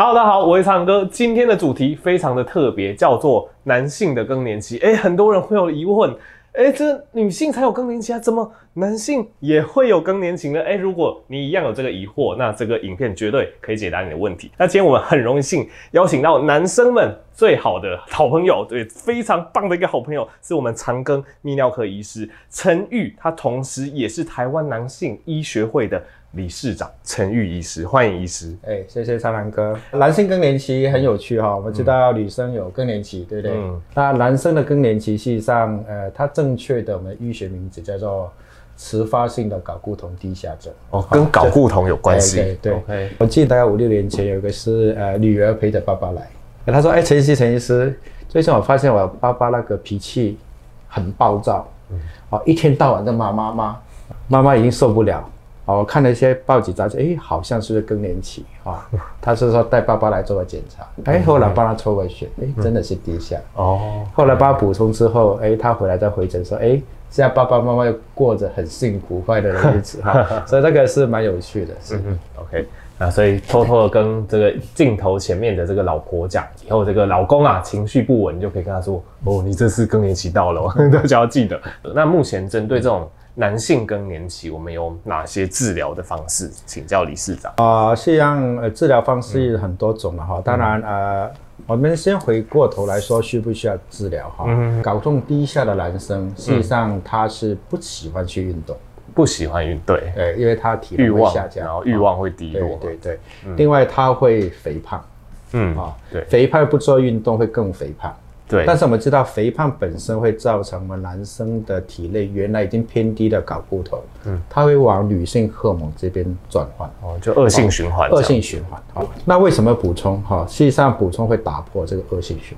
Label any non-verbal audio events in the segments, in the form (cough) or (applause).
Hello，大家好，我是长哥。今天的主题非常的特别，叫做男性的更年期。哎，很多人会有疑问，哎，这女性才有更年期啊，怎么男性也会有更年期呢？哎，如果你一样有这个疑惑，那这个影片绝对可以解答你的问题。那今天我们很荣幸邀请到男生们最好的好朋友，对，非常棒的一个好朋友，是我们长庚泌尿科医师陈玉，他同时也是台湾男性医学会的。理事长陈玉医师，欢迎医师。哎，谢谢长蓝哥。男性更年期很有趣哈，我们知道女生有更年期，对不对？嗯。那男生的更年期，实际上，呃，它正确的我们医学名字叫做迟发性的睾固酮低下症。哦，跟睾固酮有关系。对。我记得大概五六年前有一个是呃女儿陪着爸爸来，他说：“哎，陈医师，陈医师，最近我发现我爸爸那个脾气很暴躁，嗯，哦，一天到晚在骂妈妈，妈妈已经受不了。”我看了一些报纸杂志，哎，好像是更年期啊。(laughs) 他是说带爸爸来做个检查，哎，后来帮他抽个血，哎，真的是低下。哦，后来帮他补充之后，哎，他回来再回诊说，哎，现在爸爸妈妈又过着很幸福快乐的日子 (laughs) 哈。所以这个是蛮有趣的，是。OK，那所以偷偷的跟这个镜头前面的这个老婆讲，以后这个老公啊情绪不稳，你就可以跟他说，哦，你这次更年期到了，(laughs) 大家要记得。那目前针对这种。男性更年期，我们有哪些治疗的方式？请教理事长。啊、呃，实际上，呃，治疗方式很多种了哈。嗯、当然，呃，我们先回过头来说，需不需要治疗哈？嗯。睾酮低下的男生，实际上他是不喜欢去运动，不喜欢运动，对，对，因为他体力会下降，然后欲望会低落，对对对。嗯、另外，他会肥胖，嗯啊，对，肥胖不做运动会更肥胖。对，但是我们知道肥胖本身会造成我们男生的体内原来已经偏低的睾固酮，嗯，它会往女性荷尔蒙这边转换，哦，就恶性循环，恶性循环。好，那为什么补充？哈，实际上补充会打破这个恶性循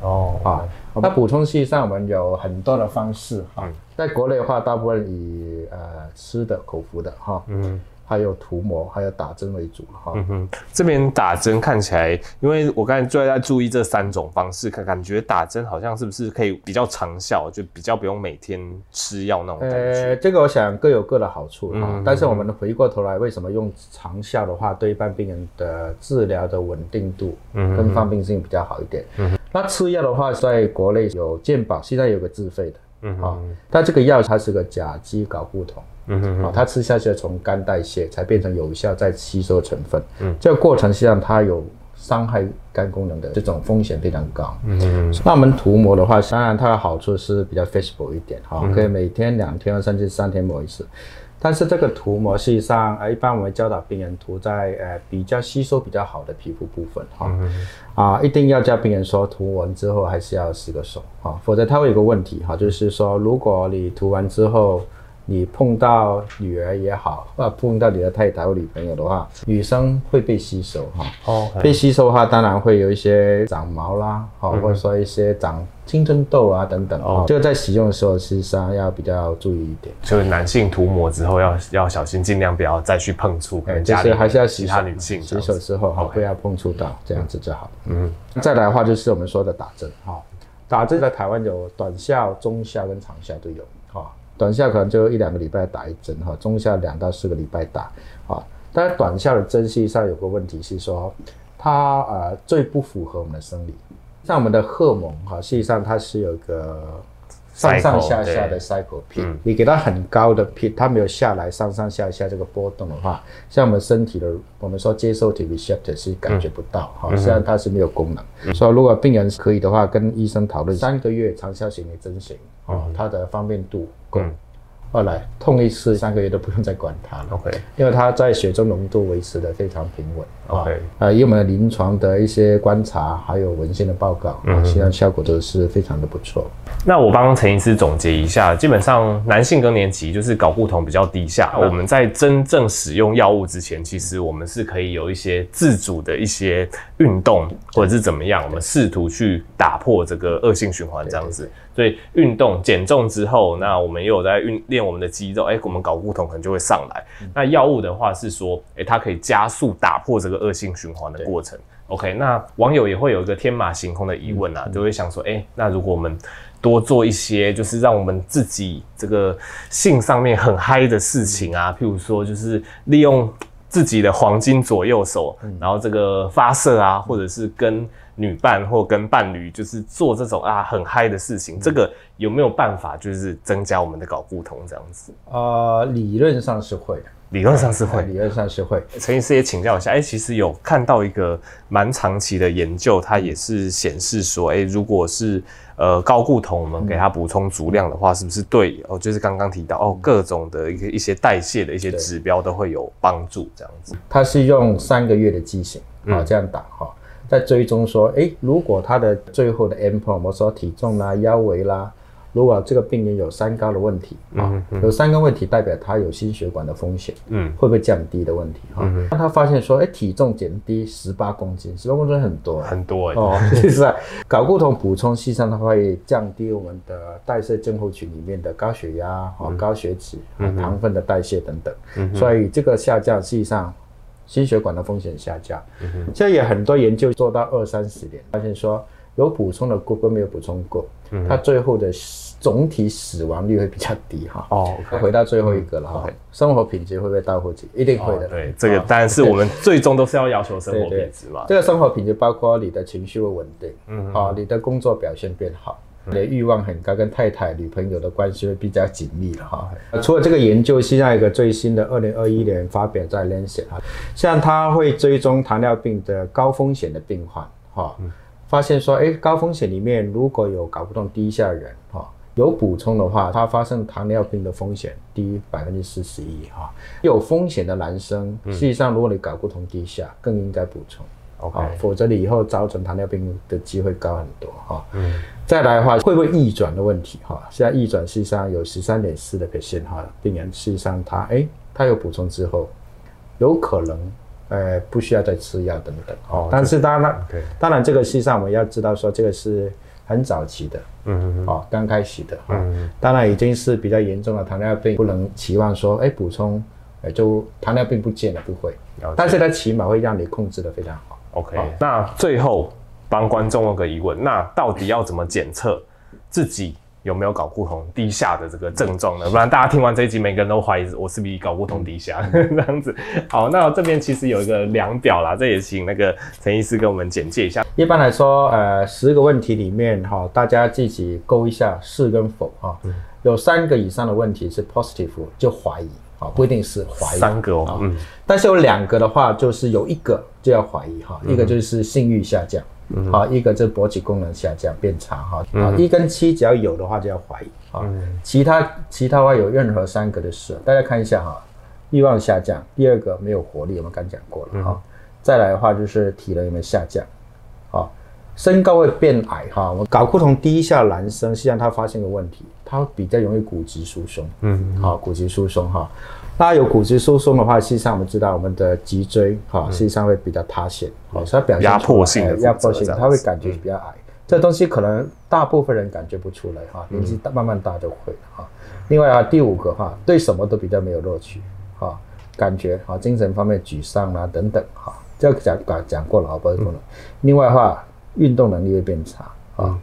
环。哦，啊，那补充实际上我们有很多的方式哈，在国内的话，大部分以呃吃的、口服的哈，嗯。还有涂抹，还有打针为主哈。嗯哼，这边打针看起来，因为我刚才就在注意这三种方式，感感觉打针好像是不是可以比较长效，就比较不用每天吃药那种感觉。呃，这个我想各有各的好处哈。嗯，但是我们回过头来，为什么用长效的话，对一般病人的治疗的稳定度跟方便性比较好一点。嗯哼，那吃药的话，在国内有健保，现在有个自费的。嗯好，它这个药它是个甲基睾固酮。嗯嗯，好，它吃下去从肝代谢才变成有效再吸收成分，嗯，这个过程实际上它有伤害肝功能的这种风险非常高，嗯嗯，那我们涂抹的话，当然它的好处是比较 flexible 一点，哈，可以每天、两天甚至三天抹一次，但是这个涂抹实际上，呃，一般我们教导病人涂在呃比较吸收比较好的皮肤部分，哈，啊，一定要教病人说涂完之后还是要洗个手，哈，否则它会有个问题，哈，就是说如果你涂完之后。你碰到女儿也好，或者碰到你的太太或女朋友的话，女生会被吸收哈。哦。被吸收的话，当然会有一些长毛啦，好，或者说一些长青春痘啊等等。哦。就在使用的时候，实上要比较注意一点。就是男性涂抹之后要要小心，尽量不要再去碰触。嗯，就是还是要洗其他女性洗手之后哈，不要碰触到，这样子就好。嗯。再来的话就是我们说的打针哈，打针在台湾有短效、中效跟长效都有哈。短效可能就一两个礼拜打一针哈，中效两到四个礼拜打啊。但是短效的针实际上有个问题是说，它呃最不符合我们的生理。像我们的荷蒙哈，实际上它是有个上上下下的 cycle peak，嗯，你给它很高的 peak，它没有下来上上下下这个波动的话，像我们身体的我们说接受体 receptor 是感觉不到哈，实际上它是没有功能。所以如果病人可以的话，跟医生讨论三个月。长效型的针型哦，它的方便度。嗯，后来痛一次三个月都不用再管它了。OK，因为它在血中浓度维持得非常平稳。OK，啊，以我们的临床的一些观察，还有文献的报告，嗯，实际上效果都是非常的不错。那我帮陈医师总结一下，基本上男性更年期就是睾固酮比较低下。我们在真正使用药物之前，其实我们是可以有一些自主的一些运动，或者是怎么样，我们试图去打破这个恶性循环这样子。所以运动减重之后，那我们又有在运练我们的肌肉，哎，我们睾固酮可能就会上来。那药物的话是说，哎，它可以加速打破这个恶性循环的过程。OK，那网友也会有一个天马行空的疑问啊，就会想说，哎，那如果我们多做一些，就是让我们自己这个性上面很嗨的事情啊，譬如说，就是利用。自己的黄金左右手，嗯、然后这个发射啊，或者是跟女伴或跟伴侣，就是做这种啊很嗨的事情，嗯、这个有没有办法就是增加我们的睾固酮这样子？呃，理论上是会的。理论上是会，理论上是会。陈医师也请教一下，哎、欸，其实有看到一个蛮长期的研究，它也是显示说，哎、欸，如果是呃高固酮，我们给它补充足量的话，是不是对哦？就是刚刚提到哦，各种的一个一些代谢的一些指标都会有帮助，这样子。它是用三个月的剂型啊，这样打哈，在追踪说，哎、欸，如果它的最后的 endpoint，我们说体重啦、腰围啦。如果这个病人有三高的问题啊，有三个问题代表他有心血管的风险，嗯，会不会降低的问题哈？嗯、当他发现说，哎，体重减低十八公斤，十八公斤很多，很多哦，就 (laughs) 是啊，睾固酮补充，实际上它会降低我们的代谢症候群里面的高血压、啊、嗯、高血脂、嗯、糖分的代谢等等，嗯、所以这个下降，实际上心血管的风险下降。嗯、哼。现在也很多研究做到二三十年，发现说有补充的过跟没有补充过，嗯、它最后的。总体死亡率会比较低哈。哦，okay, 回到最后一个了哈。嗯 okay、生活品质会不会到后期？一定会的。哦、对，这个当然是我们最终都是要要求生活品质嘛。这个生活品质包括你的情绪会稳定，嗯，啊，你的工作表现变好，嗯、你的欲望很高，跟太太、女朋友的关系会比较紧密了哈。嗯、除了这个研究，现在一个最新的二零二一年发表在《Lancet》哈，像它会追踪糖尿病的高风险的病患哈，嗯、发现说，哎，高风险里面如果有搞不懂低下的人哈。有补充的话，他发生糖尿病的风险低百分之四十一哈。有风险的男生，实际上如果你搞不懂低下，更应该补充，OK，否则你以后造成糖尿病的机会高很多哈。嗯，再来的话，会不会逆转的问题哈？现在逆转实际上有十三点四的 percent 哈，病人实际上他哎，他有补充之后，有可能呃不需要再吃药等等哦。但是当然当然这个实际上我们要知道说这个是。很早期的，嗯嗯嗯，哦，刚开始的，嗯，当然已经是比较严重的糖尿病，不能期望说，哎，补充，哎，就糖尿病不见了，不会，但是它起码会让你控制的非常好。OK，那最后帮观众问个疑问，那到底要怎么检测自己？有没有睾固酮低下的这个症状呢？不然大家听完这一集，每个人都怀疑我是不是睾固酮低下 (laughs) 这样子。好，那这边其实有一个量表啦，这也请那个陈医师跟我们简介一下。一般来说，呃，十个问题里面哈，大家自己勾一下是跟否哈。有三个以上的问题是 positive，就怀疑啊，不一定是怀疑。三个哦，嗯。但是有两个的话，就是有一个就要怀疑哈，一个就是性欲下降。好，一个就是勃起功能下降变差哈，啊，一跟七只要有的话就要怀疑啊，其他其他话有任何三个的事，大家看一下哈，欲望下降，第二个没有活力，我们刚讲过了哈，再来的话就是体能有没有下降，啊，身高会变矮哈，我睾固酮低下男生，实际上他发现个问题，他比较容易骨质疏松，嗯，好，骨质疏松哈。那有骨质疏松的话，实际上我们知道我们的脊椎哈，实际上会比较塌陷，好，所以它表现压迫性的，压迫性，它会感觉比较矮。这东西可能大部分人感觉不出来哈，年纪大慢慢大就会哈。另外啊，第五个哈，对什么都比较没有乐趣哈，感觉哈，精神方面沮丧啊等等哈，这个讲讲讲过了啊，不是说了。另外的话，运动能力会变差啊。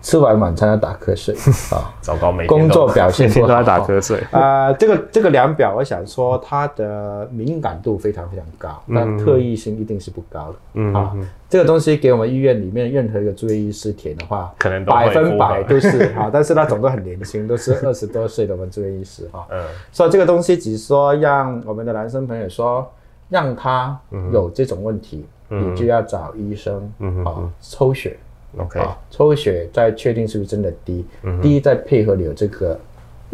吃完晚餐要打瞌睡 (laughs) 啊，糟糕，没工作表现不好，都打瞌睡啊。这个这个量表，我想说它的敏感度非常非常高，但特异性一定是不高的。嗯啊，这个东西给我们医院里面任何一个住院医师填的话，可能百分百都是啊，但是他总都很年轻，都是 (laughs) 二十多岁的我们住院医师哈。嗯，所以这个东西只是说让我们的男生朋友说，让他有这种问题，你就要找医生啊抽血。OK，抽血再确定是不是真的低，嗯、低再配合你有这个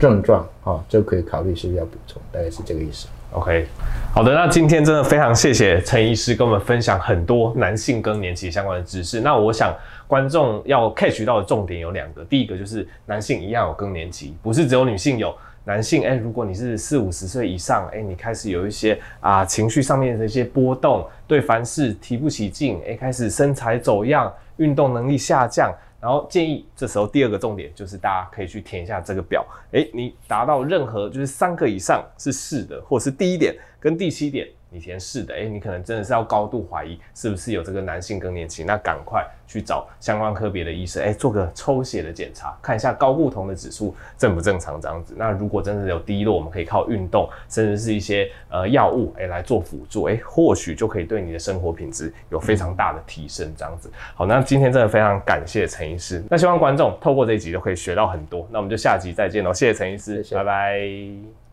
症状，啊，就可以考虑是不是要补充，大概是这个意思。OK，好的，那今天真的非常谢谢陈医师跟我们分享很多男性更年期相关的知识。那我想观众要 catch 到的重点有两个，第一个就是男性一样有更年期，不是只有女性有。男性，哎，如果你是四五十岁以上，哎，你开始有一些啊情绪上面的一些波动，对凡事提不起劲，哎，开始身材走样，运动能力下降，然后建议这时候第二个重点就是大家可以去填一下这个表，哎，你达到任何就是三个以上是是的，或是第一点跟第七点。你填是的，哎、欸，你可能真的是要高度怀疑是不是有这个男性更年期，那赶快去找相关科别的医生，哎、欸，做个抽血的检查，看一下高固酮的指数正不正常这样子。那如果真的有低落，我们可以靠运动，甚至是一些呃药物，哎、欸，来做辅助，哎、欸，或许就可以对你的生活品质有非常大的提升这样子。好，那今天真的非常感谢陈医师，那希望观众透过这一集都可以学到很多。那我们就下集再见喽，谢谢陈医师，拜拜。